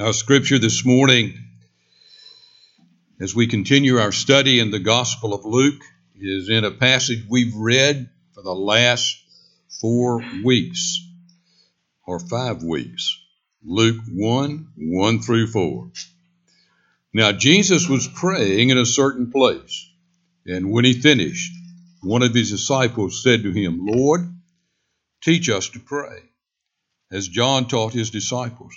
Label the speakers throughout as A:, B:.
A: Our scripture this morning, as we continue our study in the Gospel of Luke, is in a passage we've read for the last four weeks or five weeks. Luke 1 1 through 4. Now, Jesus was praying in a certain place, and when he finished, one of his disciples said to him, Lord, teach us to pray, as John taught his disciples.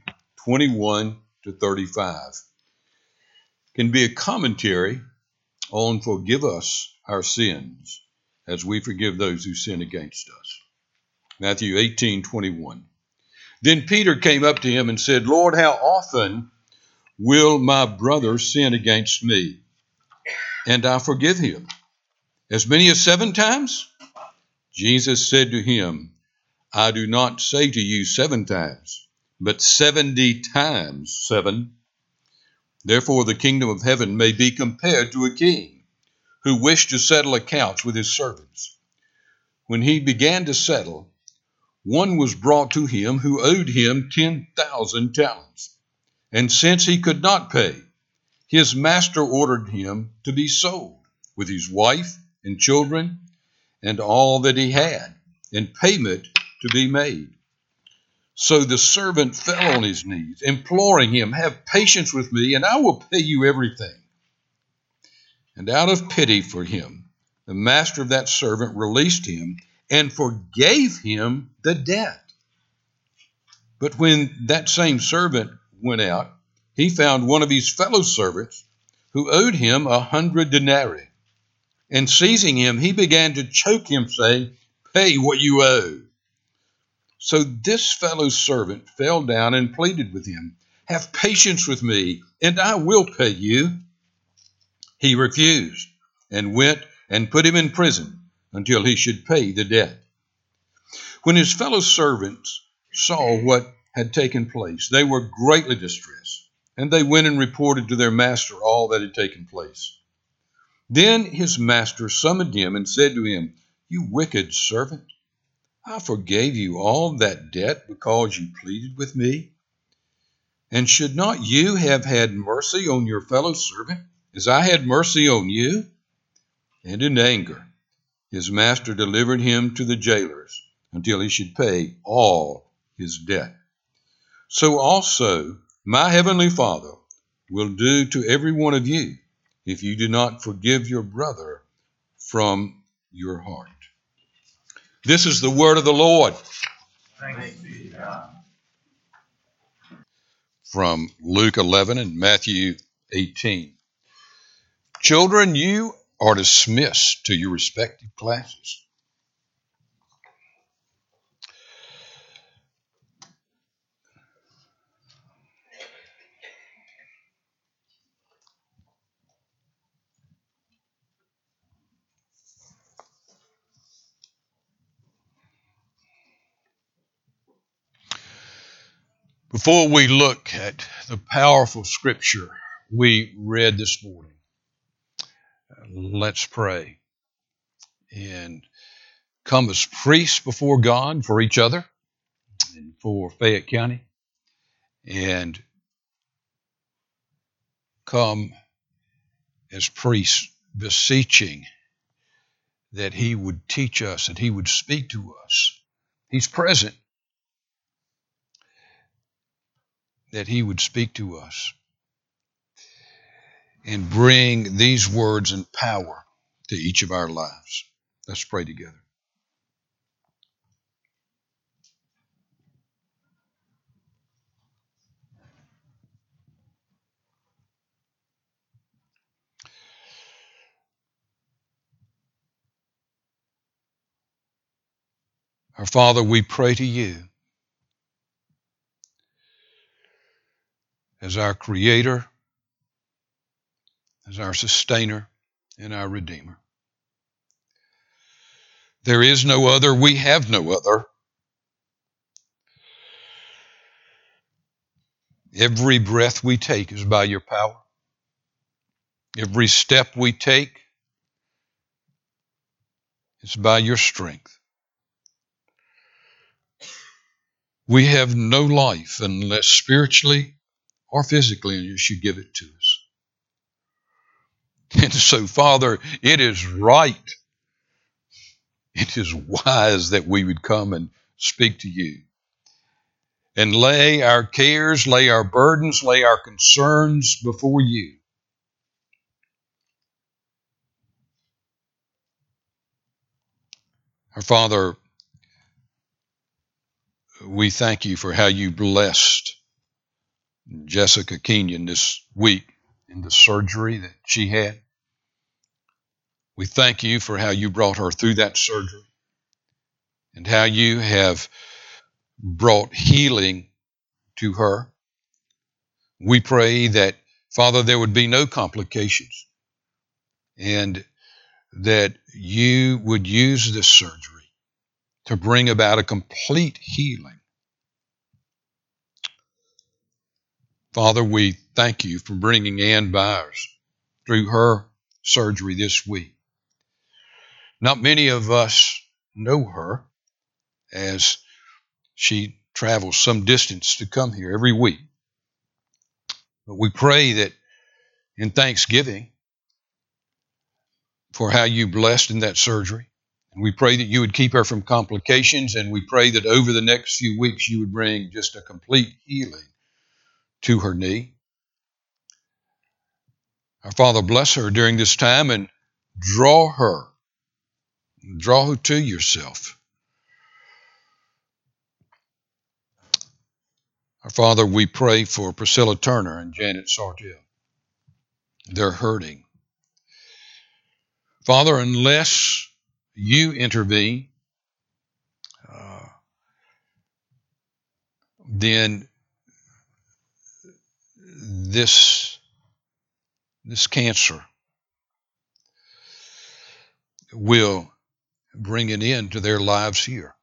A: 21 to 35 can be a commentary on forgive us our sins as we forgive those who sin against us. Matthew 18 21. Then Peter came up to him and said, Lord, how often will my brother sin against me and I forgive him? As many as seven times? Jesus said to him, I do not say to you seven times but 70 times 7. Therefore, the kingdom of heaven may be compared to a king who wished to settle accounts with his servants. When he began to settle, one was brought to him who owed him 10,000 talents. And since he could not pay, his master ordered him to be sold with his wife and children and all that he had, and payment to be made. So the servant fell on his knees, imploring him, Have patience with me, and I will pay you everything. And out of pity for him, the master of that servant released him and forgave him the debt. But when that same servant went out, he found one of his fellow servants who owed him a hundred denarii. And seizing him, he began to choke him, saying, Pay what you owe. So this fellow's servant fell down and pleaded with him, Have patience with me, and I will pay you. He refused and went and put him in prison until he should pay the debt. When his fellow servants saw what had taken place, they were greatly distressed, and they went and reported to their master all that had taken place. Then his master summoned him and said to him, You wicked servant. I forgave you all that debt because you pleaded with me. And should not you have had mercy on your fellow servant as I had mercy on you? And in anger, his master delivered him to the jailers until he should pay all his debt. So also my heavenly Father will do to every one of you if you do not forgive your brother from your heart. This is the word of the Lord. From Luke 11 and Matthew 18. Children, you are dismissed to your respective classes. Before we look at the powerful scripture we read this morning, let's pray and come as priests before God for each other and for Fayette County and come as priests beseeching that He would teach us and He would speak to us. He's present that He would speak to us and bring these words and power to each of our lives. Let's pray together. Our Father, we pray to you as our Creator, as our Sustainer, and our Redeemer. There is no other, we have no other. Every breath we take is by your power. Every step we take is by your strength. We have no life unless spiritually or physically and you should give it to us. And so, Father, it is right, it is wise that we would come and speak to you and lay our cares, lay our burdens, lay our concerns before you. Our Father, we thank you for how you blessed Jessica Kenyon this week in the surgery that she had. We thank you for how you brought her through that surgery and how you have brought healing to her. We pray that, Father, there would be no complications and that you would use this surgery to bring about a complete healing. Father, we thank you for bringing Ann Byers through her surgery this week. Not many of us know her as she travels some distance to come here every week. But we pray that in thanksgiving for how you blessed in that surgery. And we pray that you would keep her from complications, and we pray that over the next few weeks you would bring just a complete healing to her knee. Our Father, bless her during this time and draw her, draw her to yourself. Our Father, we pray for Priscilla Turner and Janet Sartell. They're hurting. Father, unless you intervene, uh, then this, this cancer will bring an end to their lives here.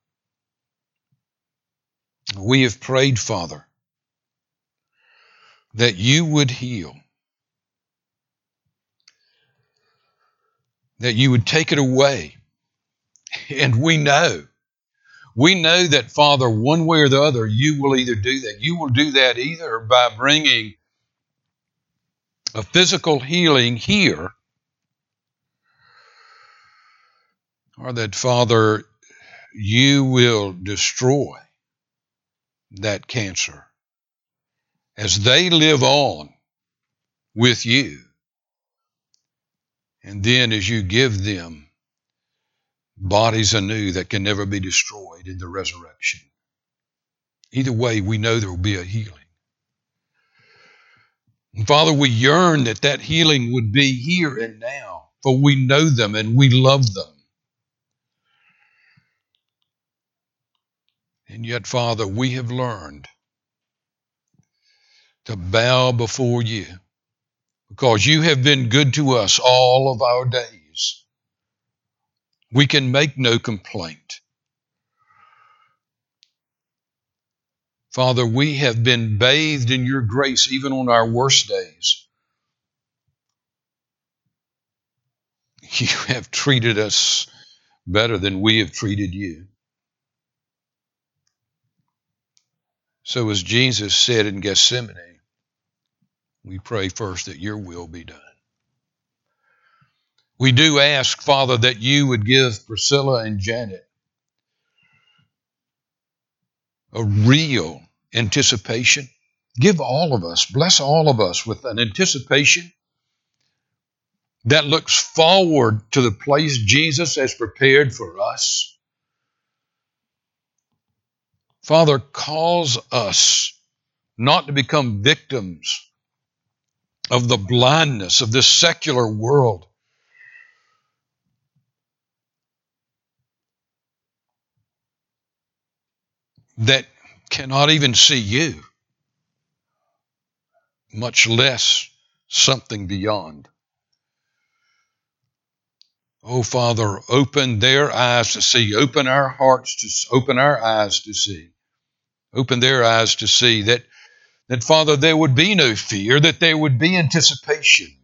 A: We have prayed, Father, that you would heal, that you would take it away. And we know, we know that, Father, one way or the other, you will either do that. You will do that either by bringing a physical healing here, or that, Father, you will destroy that cancer as they live on with you. And then as you give them bodies anew that can never be destroyed in the resurrection. Either way, we know there will be a healing. And Father, we yearn that that healing would be here and now, for we know them and we love them. And yet, Father, we have learned to bow before you because you have been good to us all of our days. We can make no complaint. Father, we have been bathed in your grace even on our worst days. You have treated us better than we have treated you. So, as Jesus said in Gethsemane, we pray first that your will be done. We do ask, Father, that you would give Priscilla and Janet a real anticipation. Give all of us, bless all of us with an anticipation that looks forward to the place Jesus has prepared for us. Father, cause us not to become victims of the blindness of this secular world. That cannot even see you. much less something beyond. Oh, Father, open their eyes to see, open our hearts to open our eyes to see, open their eyes to see that, that Father, there would be no fear, that there would be anticipation,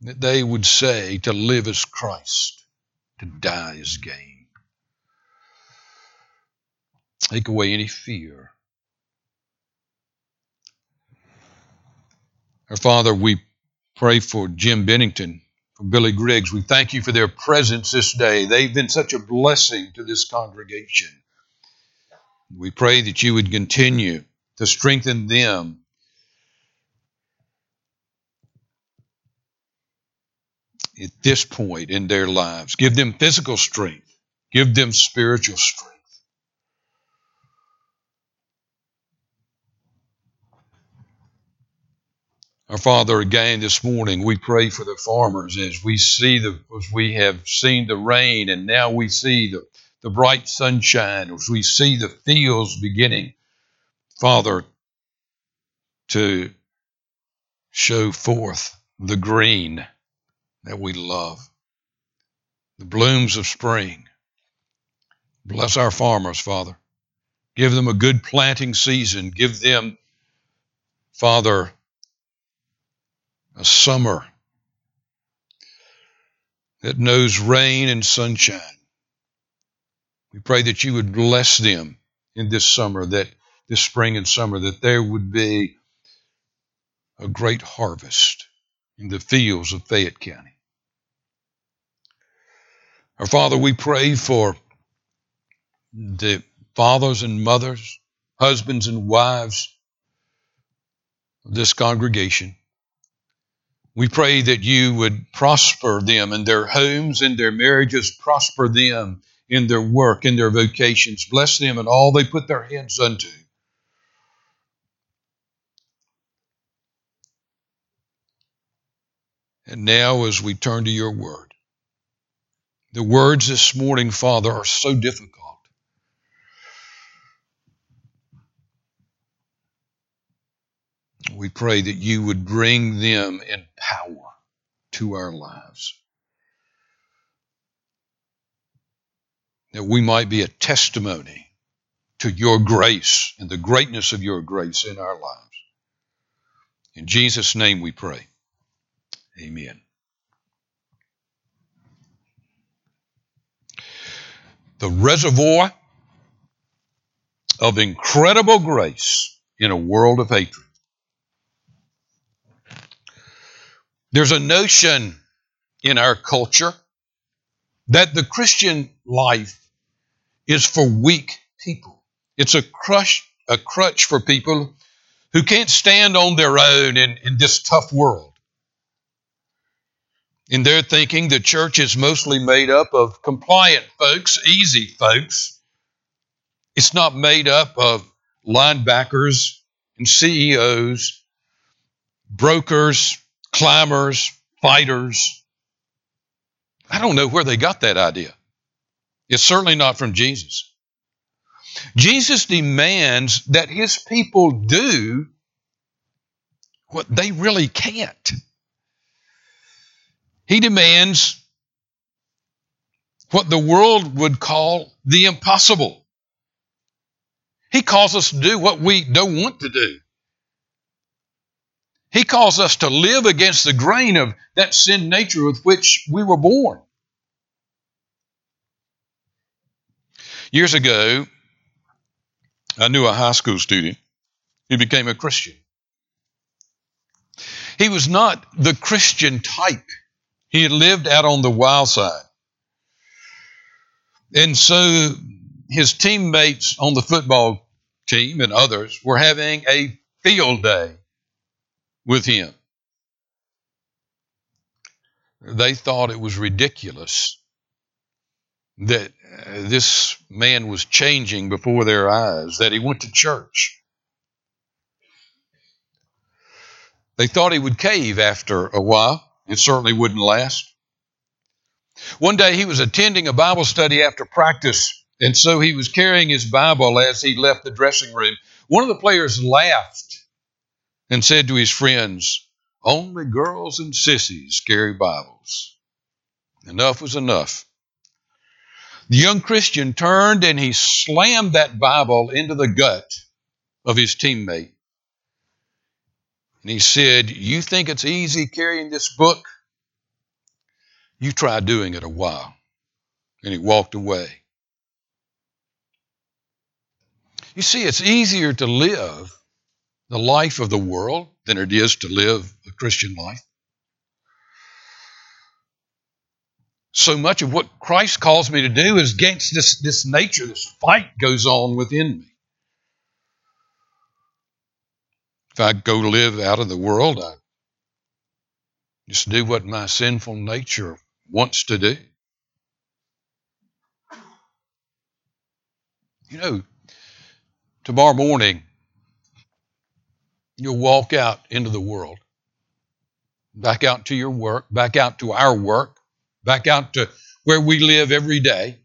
A: that they would say to live as Christ, to die as gain. Take away any fear. Our Father, we pray for Jim Bennington, for Billy Griggs. We thank you for their presence this day. They've been such a blessing to this congregation. We pray that you would continue to strengthen them. At this point in their lives, give them physical strength, give them spiritual strength. Our Father, again this morning, we pray for the farmers as we see the as we have seen the rain and now we see the, the bright sunshine, as we see the fields beginning, Father, to show forth the green that we love, the blooms of spring. Bless our farmers, Father. Give them a good planting season. Give them, Father, a summer that knows rain and sunshine. We pray that you would bless them in this summer, that this spring and summer, that there would be a great harvest in the fields of Fayette County. Our Father, we pray for the fathers and mothers, husbands and wives of this congregation. We pray that you would prosper them in their homes, in their marriages, prosper them in their work, in their vocations. Bless them in all they put their hands unto. And now, as we turn to your word, the words this morning, Father, are so difficult. We pray that you would bring them in power to our lives. That we might be a testimony to your grace and the greatness of your grace in our lives. In Jesus' name we pray. Amen. The reservoir of incredible grace in a world of hatred. There's a notion in our culture that the Christian life is for weak people. It's a crush, a crutch for people who can't stand on their own in, in this tough world. In their thinking, the church is mostly made up of compliant folks, easy folks. It's not made up of linebackers and CEOs, brokers, climbers, fighters. I don't know where they got that idea. It's certainly not from Jesus. Jesus demands that his people do what they really can't. He demands what the world would call the impossible. He calls us to do what we don't want to do. He calls us to live against the grain of that sin nature with which we were born. Years ago, I knew a high school student who became a Christian. He was not the Christian type. He had lived out on the wild side. And so his teammates on the football team and others were having a field day with him. They thought it was ridiculous that uh, this man was changing before their eyes, that he went to church. They thought he would cave after a while. It certainly wouldn't last. One day he was attending a Bible study after practice, and so he was carrying his Bible as he left the dressing room. One of the players laughed and said to his friends, Only girls and sissies carry Bibles. Enough was enough. The young Christian turned and he slammed that Bible into the gut of his teammate. And he said, You think it's easy carrying this book? You try doing it a while. And he walked away. You see, it's easier to live the life of the world than it is to live a Christian life. So much of what Christ calls me to do is against this, this nature, this fight goes on within me. If I go live out of the world, I just do what my sinful nature wants to do. You know, tomorrow morning, you'll walk out into the world, back out to your work, back out to our work, back out to where we live every day.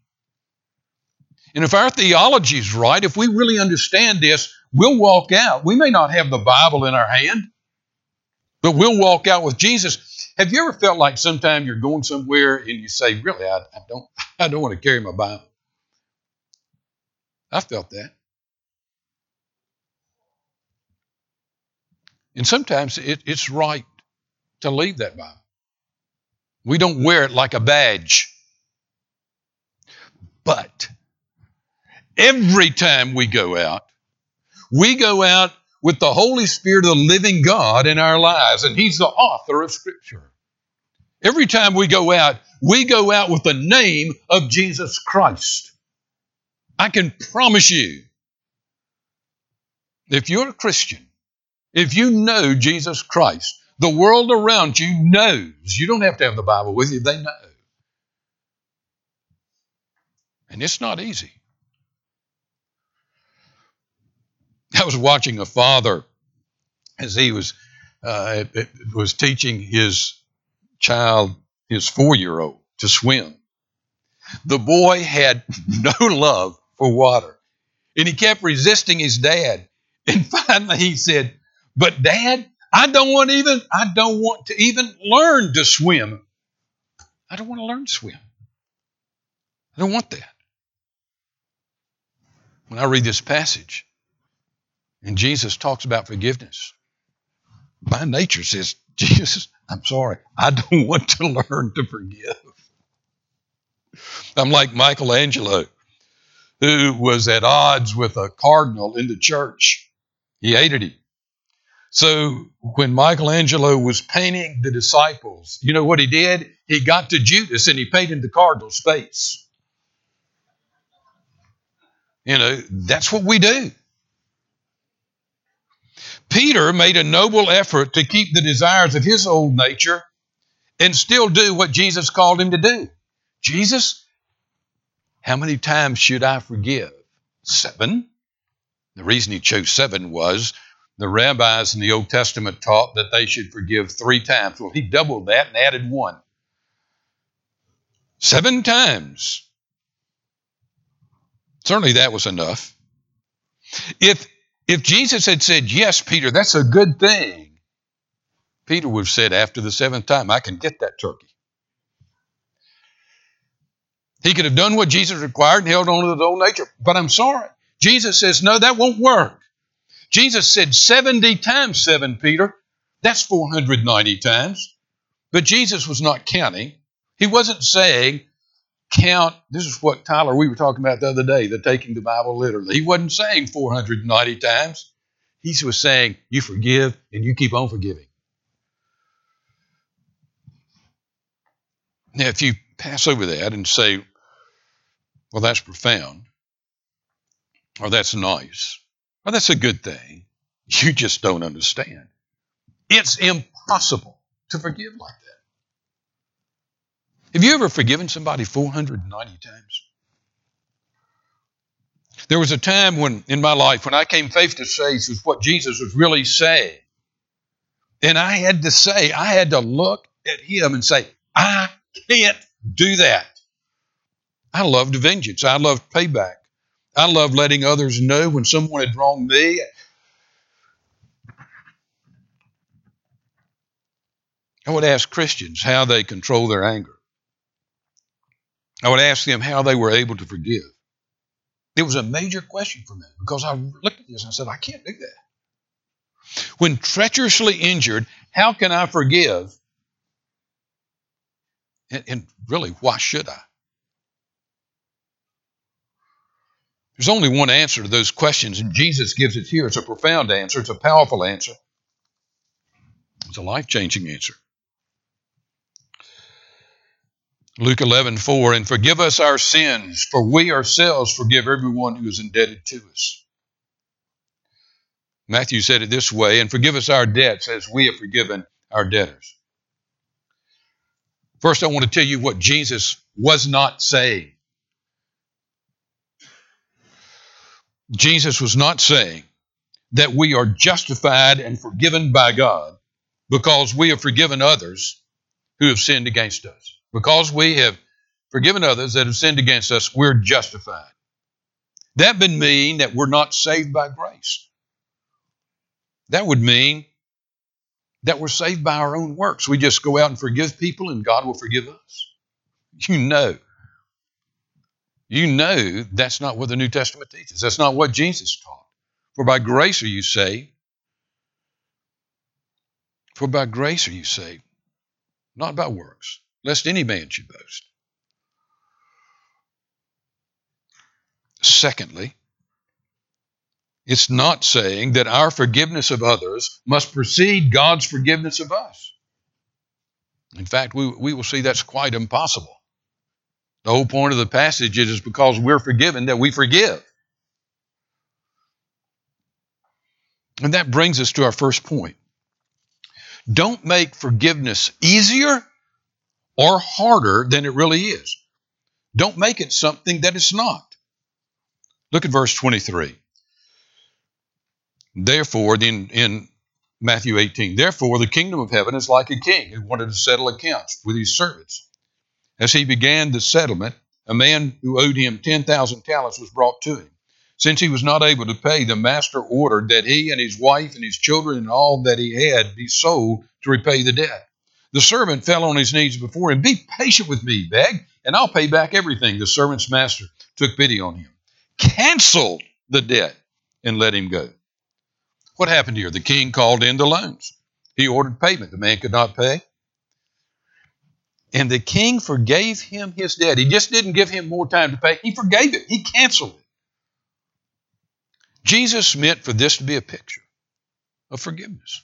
A: And if our theology is right, if we really understand this, we'll walk out. We may not have the Bible in our hand, but we'll walk out with Jesus. Have you ever felt like sometime you're going somewhere and you say, "Really, I, I don't, I don't want to carry my Bible." I felt that. And sometimes it, it's right to leave that Bible. We don't wear it like a badge. But every time we go out, we go out with the Holy Spirit of the living God in our lives, and He's the author of Scripture. Every time we go out, we go out with the name of Jesus Christ. I can promise you, if you're a Christian, if you know Jesus Christ, the world around you knows. You don't have to have the Bible with you, they know. And it's not easy. I was watching a father as he was uh, was teaching his child, his four-year-old, to swim. The boy had no love for water, and he kept resisting his dad. And finally, he said, "But Dad, I don't want even I don't want to even learn to swim. I don't want to learn to swim. I don't want that." When I read this passage, and Jesus talks about forgiveness. My nature says, Jesus, I'm sorry. I don't want to learn to forgive. I'm like Michelangelo, who was at odds with a cardinal in the church. He hated him. So when Michelangelo was painting the disciples, you know what he did? He got to Judas and he painted the cardinal's face. You know, that's what we do. Peter made a noble effort to keep the desires of his old nature and still do what Jesus called him to do. Jesus, how many times should I forgive? Seven. The reason he chose seven was the rabbis in the Old Testament taught that they should forgive three times. Well, he doubled that and added one. Seven times. Certainly that was enough. If if Jesus had said, Yes, Peter, that's a good thing, Peter would have said after the seventh time, I can get that turkey. He could have done what Jesus required and held on to his old nature. But I'm sorry. Jesus says, No, that won't work. Jesus said 70 times 7, Peter. That's 490 times. But Jesus was not counting. He wasn't saying, count. This is what Tyler we were talking about the other day, the taking the Bible literally. He wasn't saying 490 times. He was saying you forgive and you keep on forgiving. Now, if you pass over that and say, well, that's profound, or that's nice, or that's a good thing, you just don't understand. It's impossible to forgive like that. Have you ever forgiven somebody 490 times? There was a time when in my life when I came face to face with what Jesus was really saying. And I had to say, I had to look at him and say, I can't do that. I loved vengeance. I loved payback. I love letting others know when someone had wronged me. I would ask Christians how they control their anger. I would ask them how they were able to forgive. It was a major question for me because I looked at this and I said, I can't do that. When treacherously injured, how can I forgive? And, and really, why should I? There's only one answer to those questions, and Jesus gives it here. It's a profound answer, it's a powerful answer, it's a life changing answer. Luke 11, 4, and forgive us our sins, for we ourselves forgive everyone who is indebted to us. Matthew said it this way, and forgive us our debts as we have forgiven our debtors. First, I want to tell you what Jesus was not saying. Jesus was not saying that we are justified and forgiven by God because we have forgiven others who have sinned against us. Because we have forgiven others that have sinned against us, we're justified. That would mean that we're not saved by grace. That would mean that we're saved by our own works. We just go out and forgive people and God will forgive us. You know. You know that's not what the New Testament teaches. That's not what Jesus taught. For by grace are you saved. For by grace are you saved, not by works lest any man should boast. Secondly, it's not saying that our forgiveness of others must precede God's forgiveness of us. In fact, we, we will see that's quite impossible. The whole point of the passage is because we're forgiven that we forgive. And that brings us to our first point. Don't make forgiveness easier or harder than it really is. Don't make it something that it's not. Look at verse 23. Therefore, in, in Matthew 18, therefore the kingdom of heaven is like a king who wanted to settle accounts with his servants. As he began the settlement, a man who owed him 10,000 talents was brought to him. Since he was not able to pay, the master ordered that he and his wife and his children and all that he had be sold to repay the debt. The servant fell on his knees before him. Be patient with me, beg, and I'll pay back everything. The servant's master took pity on him, canceled the debt, and let him go. What happened here? The king called in the loans. He ordered payment. The man could not pay. And the king forgave him his debt. He just didn't give him more time to pay, he forgave it, he canceled it. Jesus meant for this to be a picture of forgiveness.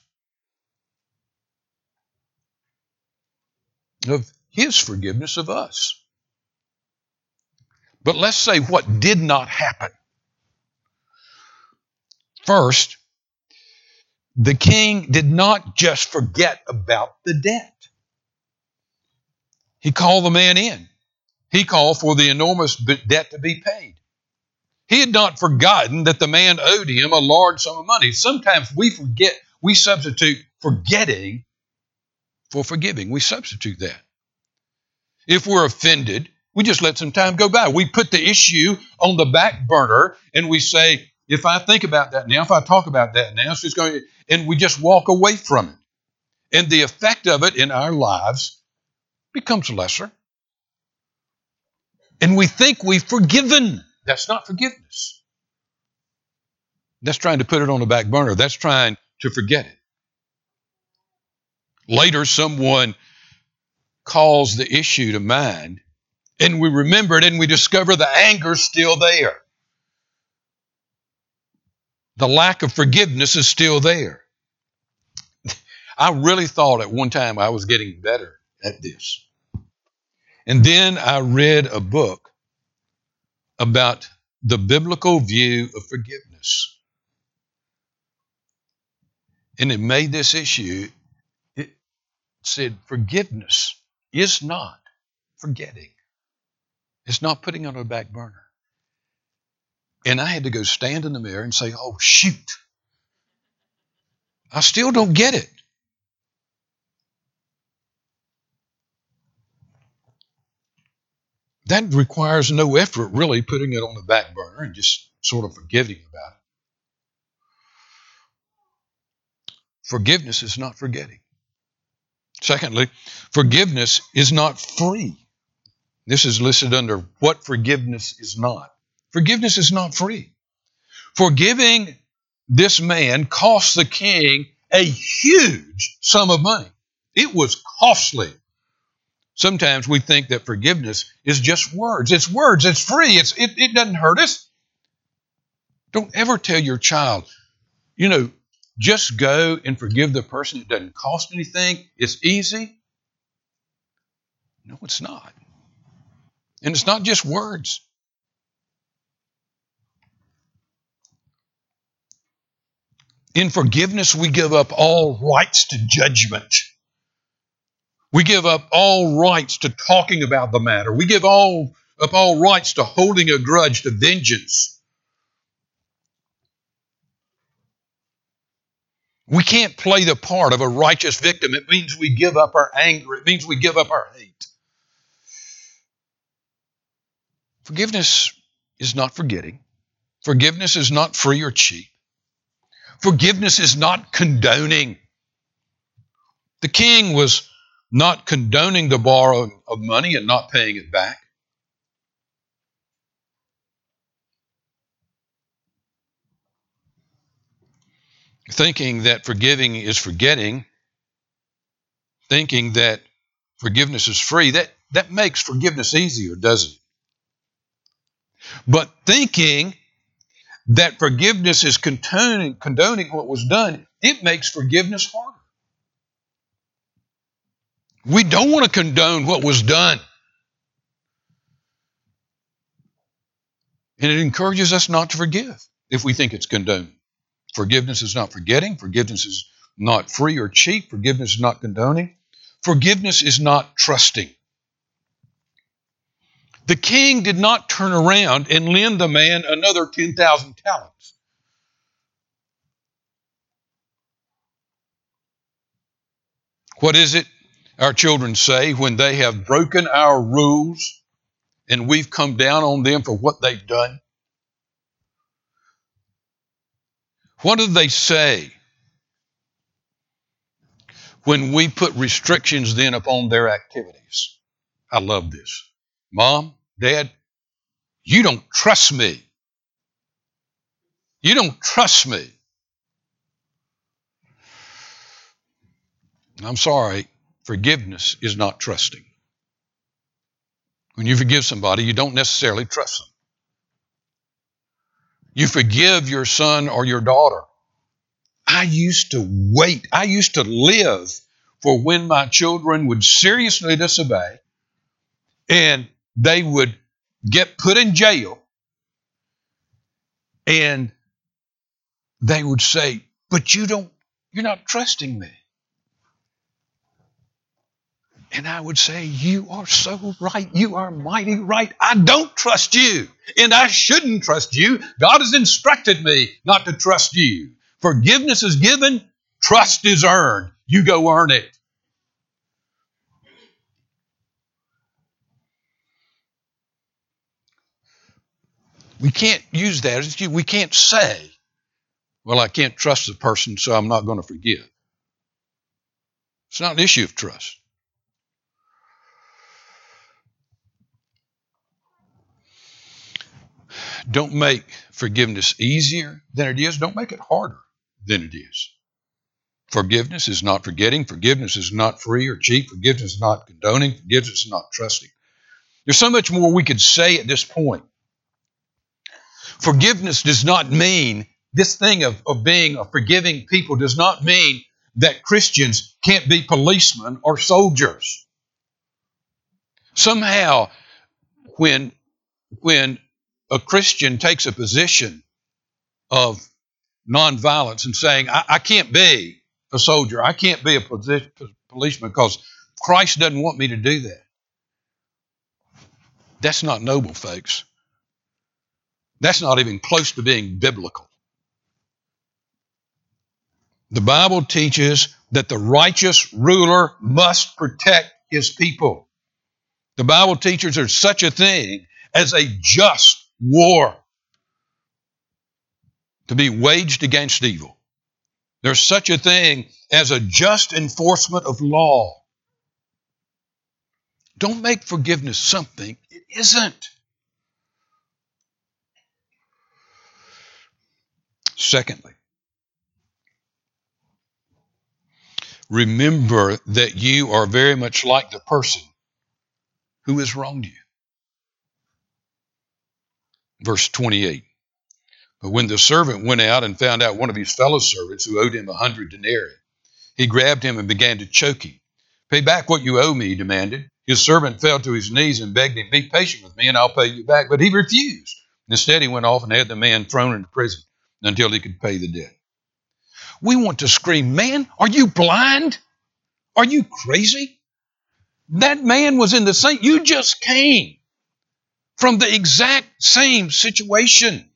A: of his forgiveness of us. But let's say what did not happen. First, the king did not just forget about the debt. He called the man in. He called for the enormous debt to be paid. He had not forgotten that the man owed him a large sum of money. Sometimes we forget, we substitute forgetting for forgiving. We substitute that. If we're offended, we just let some time go by. We put the issue on the back burner and we say, if I think about that now, if I talk about that now, it's going, and we just walk away from it. And the effect of it in our lives becomes lesser. And we think we've forgiven. That's not forgiveness. That's trying to put it on the back burner. That's trying to forget it. Later, someone calls the issue to mind, and we remember it and we discover the anger's still there. The lack of forgiveness is still there. I really thought at one time I was getting better at this. And then I read a book about the biblical view of forgiveness. And it made this issue, it said forgiveness is not forgetting. It's not putting on a back burner. And I had to go stand in the mirror and say, oh, shoot. I still don't get it. That requires no effort, really, putting it on the back burner and just sort of forgetting about it. Forgiveness is not forgetting. Secondly, forgiveness is not free. This is listed under what forgiveness is not. Forgiveness is not free. Forgiving this man cost the king a huge sum of money. It was costly. Sometimes we think that forgiveness is just words. It's words, it's free, it's, it, it doesn't hurt us. Don't ever tell your child, you know, just go and forgive the person. It doesn't cost anything, it's easy. No, it's not. And it's not just words. In forgiveness, we give up all rights to judgment. We give up all rights to talking about the matter. We give all up all rights to holding a grudge, to vengeance. We can't play the part of a righteous victim. It means we give up our anger. It means we give up our hate. Forgiveness is not forgetting. Forgiveness is not free or cheap. Forgiveness is not condoning. The king was not condoning the borrowing of money and not paying it back. Thinking that forgiving is forgetting, thinking that forgiveness is free, that, that makes forgiveness easier, doesn't it? But thinking that forgiveness is condoning, condoning what was done, it makes forgiveness harder. We don't want to condone what was done. And it encourages us not to forgive if we think it's condoned. Forgiveness is not forgetting. Forgiveness is not free or cheap. Forgiveness is not condoning. Forgiveness is not trusting. The king did not turn around and lend the man another 10,000 talents. What is it our children say when they have broken our rules and we've come down on them for what they've done? What do they say when we put restrictions then upon their activities? I love this. Mom, Dad, you don't trust me. You don't trust me. I'm sorry, forgiveness is not trusting. When you forgive somebody, you don't necessarily trust them. You forgive your son or your daughter. I used to wait, I used to live for when my children would seriously disobey and they would get put in jail and they would say, But you don't, you're not trusting me. And I would say, You are so right. You are mighty right. I don't trust you. And I shouldn't trust you. God has instructed me not to trust you. Forgiveness is given, trust is earned. You go earn it. We can't use that. We can't say, well, I can't trust the person, so I'm not going to forgive. It's not an issue of trust. Don't make forgiveness easier than it is. Don't make it harder than it is. Forgiveness is not forgetting. Forgiveness is not free or cheap. Forgiveness is not condoning. Forgiveness is not trusting. There's so much more we could say at this point. Forgiveness does not mean, this thing of, of being a forgiving people does not mean that Christians can't be policemen or soldiers. Somehow, when, when a Christian takes a position of nonviolence and saying, I, I can't be a soldier, I can't be a policeman because Christ doesn't want me to do that. That's not noble, folks. That's not even close to being biblical. The Bible teaches that the righteous ruler must protect his people. The Bible teaches there's such a thing as a just war to be waged against evil. There's such a thing as a just enforcement of law. Don't make forgiveness something it isn't. Secondly, remember that you are very much like the person who has wronged you. Verse 28. But when the servant went out and found out one of his fellow servants who owed him a hundred denarii, he grabbed him and began to choke him. Pay back what you owe me, he demanded. His servant fell to his knees and begged him, Be patient with me and I'll pay you back. But he refused. Instead, he went off and had the man thrown into prison until he could pay the debt. We want to scream, Man, are you blind? Are you crazy? That man was in the same, you just came from the exact same situation.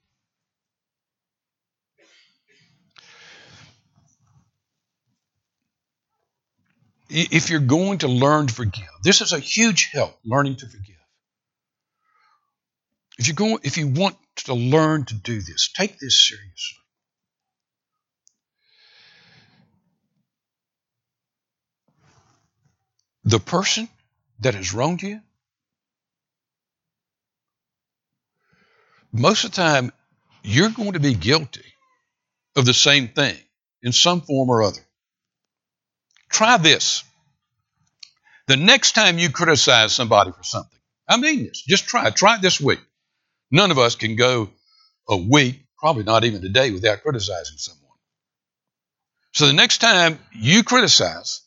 A: If you're going to learn to forgive, this is a huge help, learning to forgive. If you're going, if you want to learn to do this, take this seriously. The person that has wronged you, most of the time, you're going to be guilty of the same thing in some form or other. Try this. The next time you criticize somebody for something, I mean this, just try it. Try it this week. None of us can go a week, probably not even a day, without criticizing someone. So the next time you criticize,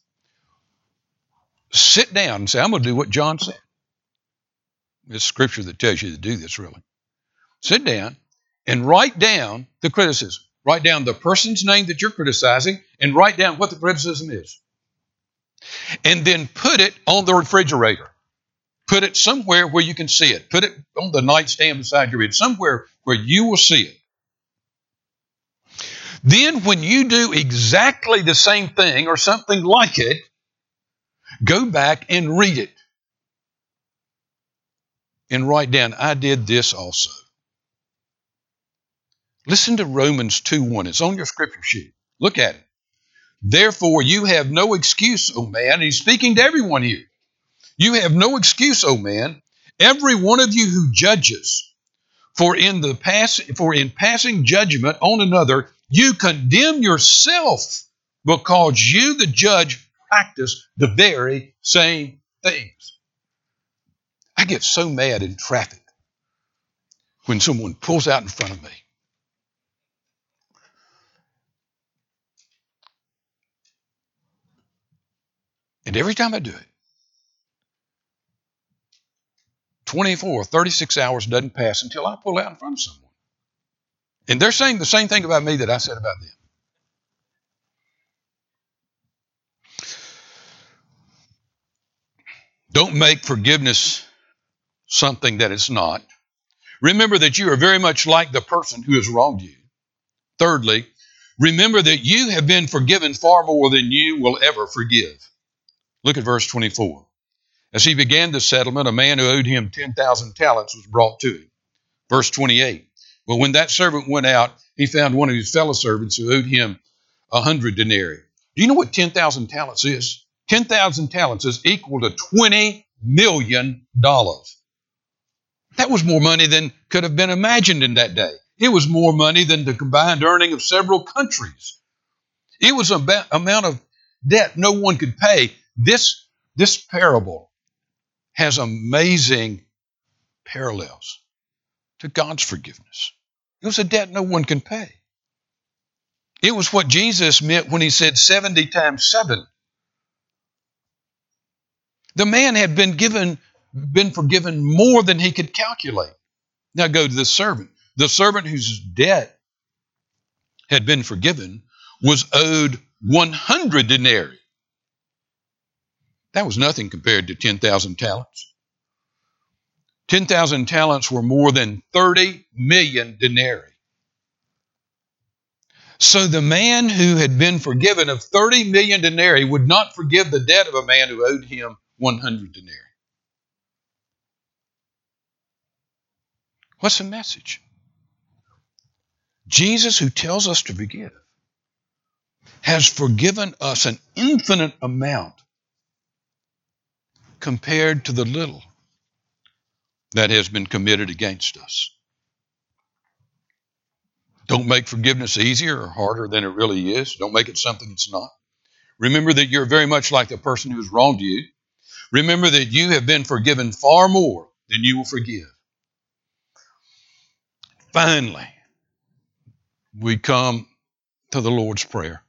A: sit down and say, I'm going to do what John said. It's scripture that tells you to do this, really. Sit down and write down the criticism. Write down the person's name that you're criticizing and write down what the criticism is. And then put it on the refrigerator. Put it somewhere where you can see it. Put it on the nightstand beside your bed, somewhere where you will see it. Then, when you do exactly the same thing or something like it, go back and read it. And write down, I did this also. Listen to Romans 2 1. It's on your scripture sheet. Look at it. Therefore, you have no excuse, O man. He's speaking to everyone here. You have no excuse, O man, every one of you who judges. For in the pass, for in passing judgment on another, you condemn yourself, because you, the judge, practice the very same things. I get so mad in traffic when someone pulls out in front of me. And every time I do it, 24, 36 hours doesn't pass until I pull out in front of someone. And they're saying the same thing about me that I said about them. Don't make forgiveness something that it's not. Remember that you are very much like the person who has wronged you. Thirdly, remember that you have been forgiven far more than you will ever forgive. Look at verse 24. As he began the settlement, a man who owed him 10,000 talents was brought to him. Verse 28. Well, when that servant went out, he found one of his fellow servants who owed him a hundred denarii. Do you know what 10,000 talents is? 10,000 talents is equal to $20 million. That was more money than could have been imagined in that day. It was more money than the combined earning of several countries. It was an amount of debt no one could pay. This, this parable has amazing parallels to God's forgiveness. It was a debt no one can pay. It was what Jesus meant when he said 70 times 7. The man had been given been forgiven more than he could calculate. Now go to the servant. The servant whose debt had been forgiven was owed 100 denarii. That was nothing compared to 10,000 talents. 10,000 talents were more than 30 million denarii. So the man who had been forgiven of 30 million denarii would not forgive the debt of a man who owed him 100 denarii. What's the message? Jesus, who tells us to forgive, has forgiven us an infinite amount compared to the little that has been committed against us. Don't make forgiveness easier or harder than it really is. Don't make it something it's not. Remember that you're very much like the person who's wronged you. Remember that you have been forgiven far more than you will forgive. Finally, we come to the Lord's Prayer.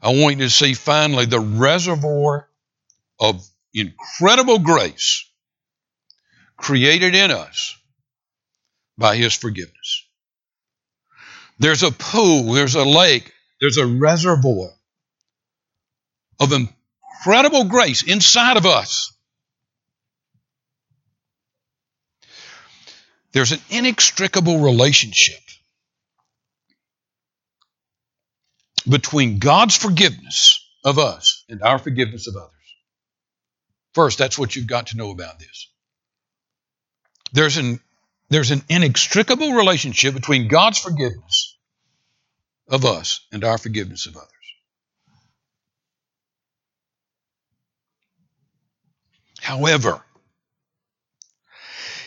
A: I want you to see finally the reservoir of incredible grace created in us by His forgiveness. There's a pool, there's a lake, there's a reservoir of incredible grace inside of us. There's an inextricable relationship between God's forgiveness of us and our forgiveness of others. First, that's what you've got to know about this. There's an, there's an inextricable relationship between God's forgiveness of us and our forgiveness of others. However,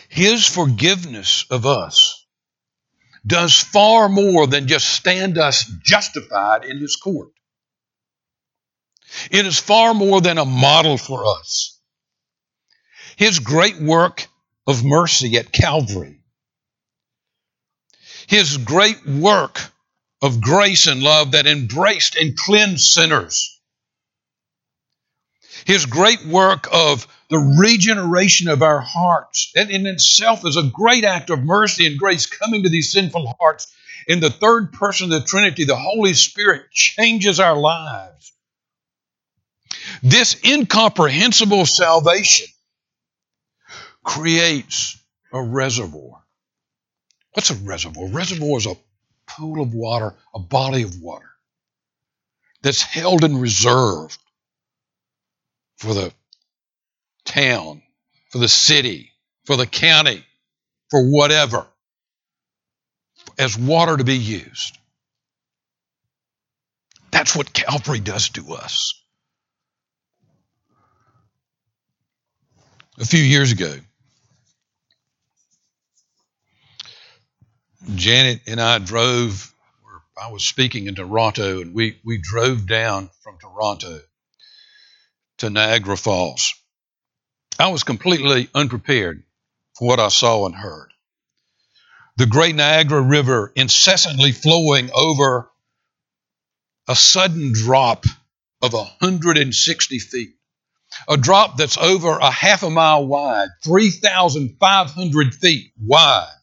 A: His forgiveness of us does far more than just stand us justified in His court. It is far more than a model for us. His great work of mercy at Calvary, His great work of grace and love that embraced and cleansed sinners, His great work of the regeneration of our hearts. That in itself is a great act of mercy and grace coming to these sinful hearts. In the third person of the Trinity, the Holy Spirit changes our lives. This incomprehensible salvation creates a reservoir. What's a reservoir? A reservoir is a pool of water, a body of water that's held in reserve for the town, for the city, for the county, for whatever, as water to be used. That's what Calvary does to us. A few years ago, Janet and I drove, I was speaking in Toronto, and we, we drove down from Toronto to Niagara Falls. I was completely unprepared for what I saw and heard. The great Niagara River incessantly flowing over a sudden drop of 160 feet, a drop that's over a half a mile wide, 3,500 feet wide.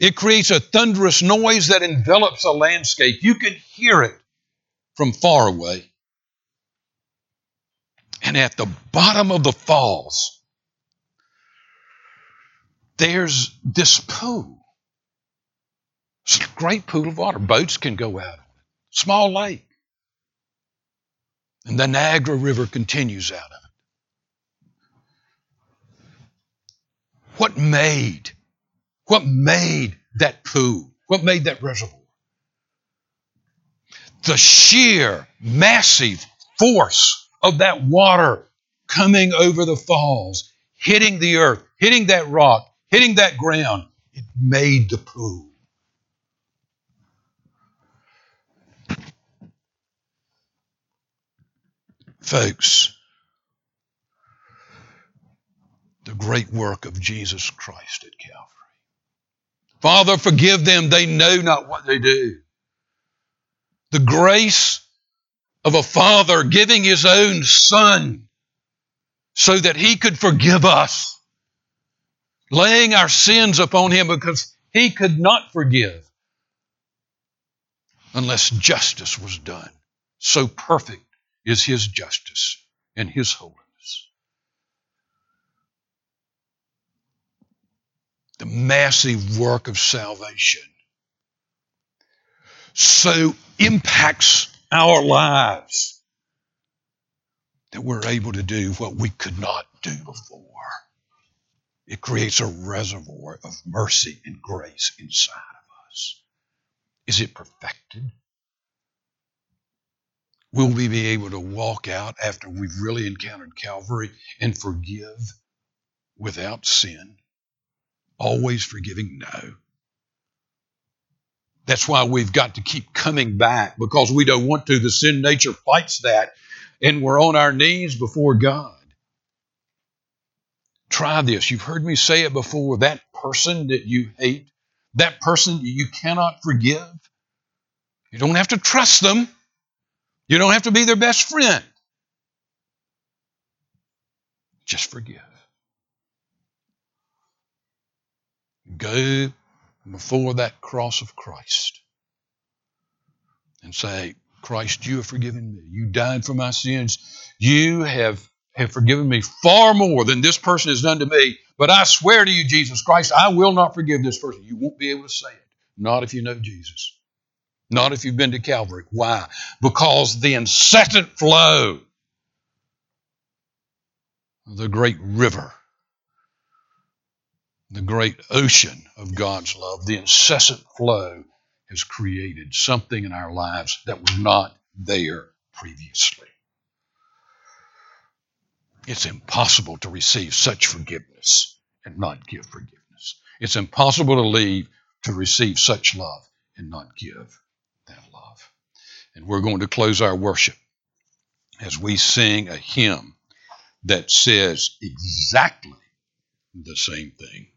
A: It creates a thunderous noise that envelops a landscape. You can hear it from far away. And at the bottom of the falls, there's this pool. It's a great pool of water. Boats can go out. Small lake. And the Niagara River continues out of it. What made, what made that pool? What made that reservoir? The sheer, massive force of that water coming over the falls, hitting the earth, hitting that rock, hitting that ground. It made the pool. Folks, the great work of Jesus Christ at Calvary. Father, forgive them. They know not what they do. The grace of a father giving his own son so that he could forgive us, laying our sins upon him because he could not forgive unless justice was done. So perfect is his justice and his holiness. The massive work of salvation so impacts our lives that we're able to do what we could not do before. It creates a reservoir of mercy and grace inside of us. Is it perfected? Will we be able to walk out after we've really encountered Calvary and forgive without sin? Always forgiving? No. That's why we've got to keep coming back because we don't want to. The sin nature fights that, and we're on our knees before God. Try this. You've heard me say it before. That person that you hate, that person you cannot forgive, you don't have to trust them. You don't have to be their best friend. Just forgive. Go before that cross of Christ and say, Christ, you have forgiven me. You died for my sins. You have, have forgiven me far more than this person has done to me. But I swear to you, Jesus Christ, I will not forgive this person. You won't be able to say it. Not if you know Jesus. Not if you've been to Calvary. Why? Because the incessant flow of the great river, the great ocean of God's love, the incessant flow has created something in our lives that was not there previously. It's impossible to receive such forgiveness and not give forgiveness. It's impossible to leave to receive such love and not give that love. And we're going to close our worship as we sing a hymn that says exactly the same thing.